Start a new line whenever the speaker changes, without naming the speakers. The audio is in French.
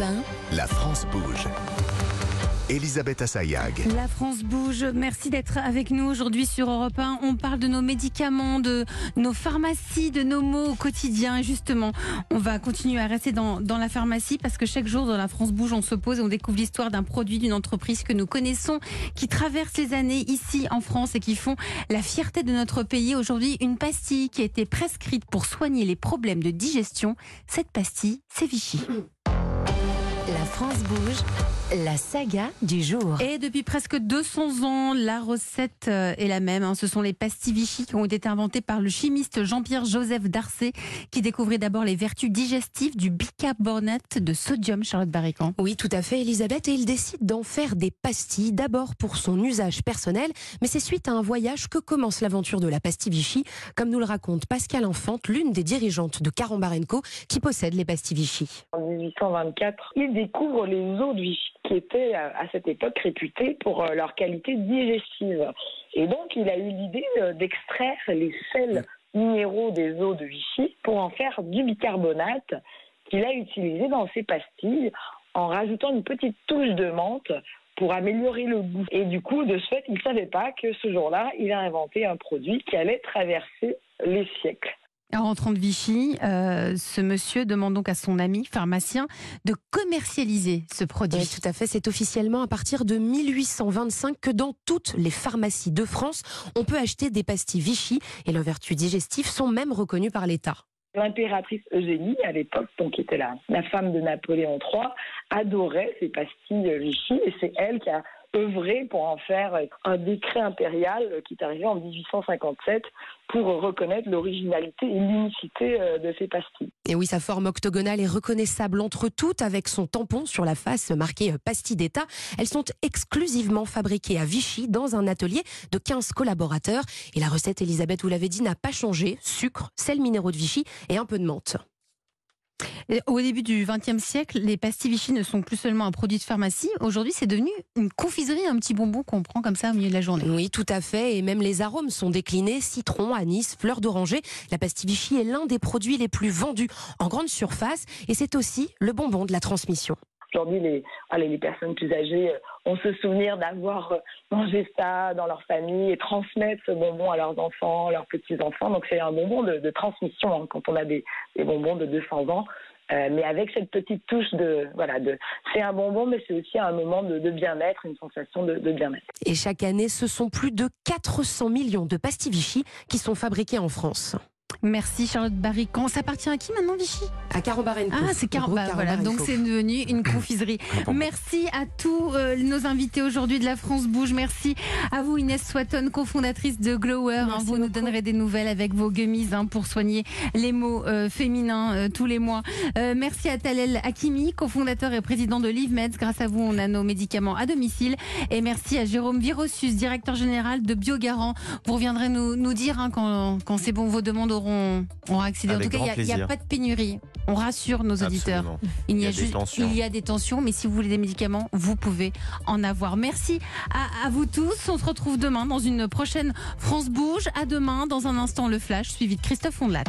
Europe 1.
La France bouge. Elisabeth Assayag.
La France bouge. Merci d'être avec nous aujourd'hui sur Europe 1. On parle de nos médicaments, de nos pharmacies, de nos mots au quotidien. Et justement, on va continuer à rester dans, dans la pharmacie parce que chaque jour dans la France bouge, on se pose et on découvre l'histoire d'un produit, d'une entreprise que nous connaissons, qui traverse les années ici en France et qui font la fierté de notre pays. Aujourd'hui, une pastille qui a été prescrite pour soigner les problèmes de digestion. Cette pastille, c'est Vichy.
La France bouge. La saga du jour.
Et depuis presque 200 ans, la recette euh, est la même. hein. Ce sont les pastilles Vichy qui ont été inventées par le chimiste Jean-Pierre Joseph Darcé, qui découvrit d'abord les vertus digestives du bicarbonate de sodium, Charlotte Barrican.
Oui, tout à fait, Elisabeth. Et il décide d'en faire des pastilles, d'abord pour son usage personnel, mais c'est suite à un voyage que commence l'aventure de la pastille Vichy, comme nous le raconte Pascal Infante, l'une des dirigeantes de Carambar Co, qui possède les pastilles Vichy.
En 1824, il découvre les eaux de Vichy, qui étaient à à cette époque réputées pour euh, leur qualité digestive. Et donc, il a eu l'idée euh, d'extraire les sels minéraux des eaux de Vichy pour en faire du bicarbonate qu'il a utilisé dans ses pastilles en rajoutant une petite touche de menthe pour améliorer le goût. Et du coup, de ce fait, il ne savait pas que ce jour-là, il a inventé un produit qui allait traverser les siècles.
En rentrant de Vichy, euh, ce monsieur demande donc à son ami pharmacien de commercialiser ce produit.
Oui, tout à fait. C'est officiellement à partir de 1825 que dans toutes les pharmacies de France, on peut acheter des pastilles Vichy et leurs vertus digestives sont même reconnues par l'État.
L'impératrice Eugénie, à l'époque, donc qui était la, la femme de Napoléon III, adorait ces pastilles Vichy et c'est elle qui a œuvré pour en faire un décret impérial qui est arrivé en 1857 pour reconnaître l'originalité et l'unicité euh, de ces pastilles.
Et oui, sa forme octogonale est reconnaissable entre toutes avec son tampon sur la face marqué euh, pastille d'État. Elles sont exclusivement fabriquées à Vichy dans un atelier de 15 collaborateurs. Et la recette, Elisabeth, vous l'avez dit, n'a pas changé. Sucre, sel minéraux de Vichy et un peu de menthe.
Au début du XXe siècle, les pastilles Vichy ne sont plus seulement un produit de pharmacie. Aujourd'hui, c'est devenu une confiserie, un petit bonbon qu'on prend comme ça au milieu de la journée.
Oui, tout à fait. Et même les arômes sont déclinés. Citron, anis, fleur d'oranger. La pastille Vichy est l'un des produits les plus vendus en grande surface. Et c'est aussi le bonbon de la transmission.
Aujourd'hui, les, allez, les personnes plus âgées euh, ont ce souvenir d'avoir euh, mangé ça dans leur famille et transmettre ce bonbon à leurs enfants, leurs petits-enfants. Donc c'est un bonbon de, de transmission hein, quand on a des, des bonbons de 200 ans. Euh, mais avec cette petite touche de voilà de c'est un bonbon mais c'est aussi un moment de, bien-être une sensation de, de bien-être
Et chaque année, ce sont plus de 400 millions de pastilles Vichy qui sont fabriquées en France.
Merci Charlotte Barrican. Ça appartient à qui maintenant Vichy?
À Carambar Co.
Ah, c'est car...
Gros
bah, voilà, donc c'est devenu une confiserie. Merci à tous euh, nos invités aujourd'hui de la France Bouge. Merci à vous Inès Swatton, cofondatrice de Glower. hein. vous nous donnerez des nouvelles avec vos gummies hein, pour soigner les mots euh, féminins euh, tous les mois. Euh, merci à Talel Hakimi, cofondateur et président de LiveMeds. Grâce à vous, on a nos médicaments à domicile. Et merci à Jérôme Virosius, directeur général de Biogarant. Vous reviendrez nous, nous dire hein, quand, quand c'est bon, vos demandes auront, auront accédé.
Avec
en tout cas, il n'y a, pas de pénurie. On rassure nos auditeurs.
Absolument.
Il, y
Il y a des
juste,
tensions.
il y a des tensions, mais si vous voulez des médicaments, vous pouvez en avoir. Merci à, à vous tous. On se retrouve demain dans une prochaine France Bouge. À demain, dans un instant, le flash, suivi de Christophe Ondelat.